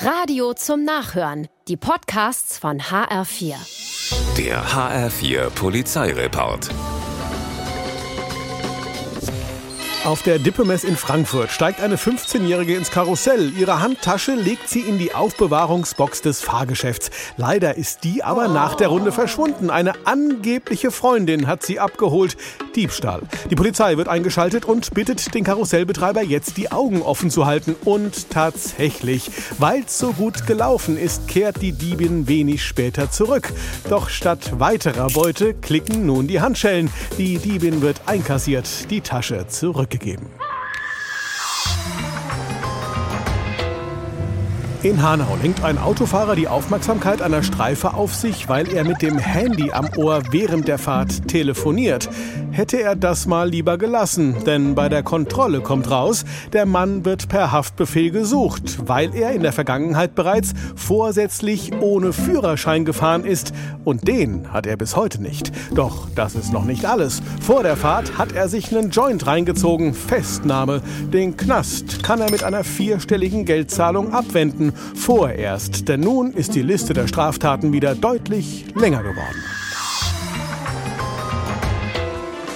Radio zum Nachhören. Die Podcasts von HR4. Der HR4 Polizeireport. Auf der Dippemess in Frankfurt steigt eine 15-Jährige ins Karussell. Ihre Handtasche legt sie in die Aufbewahrungsbox des Fahrgeschäfts. Leider ist die aber nach der Runde verschwunden. Eine angebliche Freundin hat sie abgeholt. Diebstahl. Die Polizei wird eingeschaltet und bittet den Karussellbetreiber jetzt die Augen offen zu halten. Und tatsächlich, weil's so gut gelaufen ist, kehrt die Diebin wenig später zurück. Doch statt weiterer Beute klicken nun die Handschellen. Die Diebin wird einkassiert, die Tasche zurückgegeben. In Hanau lenkt ein Autofahrer die Aufmerksamkeit einer Streife auf sich, weil er mit dem Handy am Ohr während der Fahrt telefoniert. Hätte er das mal lieber gelassen, denn bei der Kontrolle kommt raus, der Mann wird per Haftbefehl gesucht, weil er in der Vergangenheit bereits vorsätzlich ohne Führerschein gefahren ist und den hat er bis heute nicht. Doch das ist noch nicht alles. Vor der Fahrt hat er sich einen Joint reingezogen, Festnahme. Den Knast kann er mit einer vierstelligen Geldzahlung abwenden vorerst, denn nun ist die Liste der Straftaten wieder deutlich länger geworden.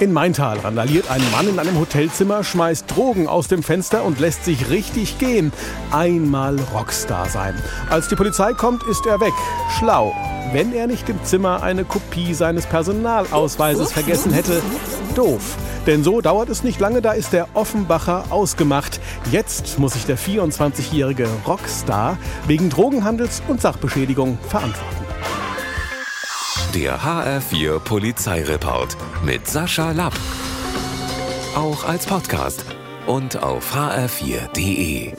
In Maintal randaliert ein Mann in einem Hotelzimmer, schmeißt Drogen aus dem Fenster und lässt sich richtig gehen. Einmal Rockstar sein. Als die Polizei kommt, ist er weg. Schlau. Wenn er nicht im Zimmer eine Kopie seines Personalausweises vergessen hätte, doof. Denn so dauert es nicht lange, da ist der Offenbacher ausgemacht. Jetzt muss sich der 24-jährige Rockstar wegen Drogenhandels und Sachbeschädigung verantworten. Der HR4 Polizeireport mit Sascha Lapp. Auch als Podcast und auf hr4.de.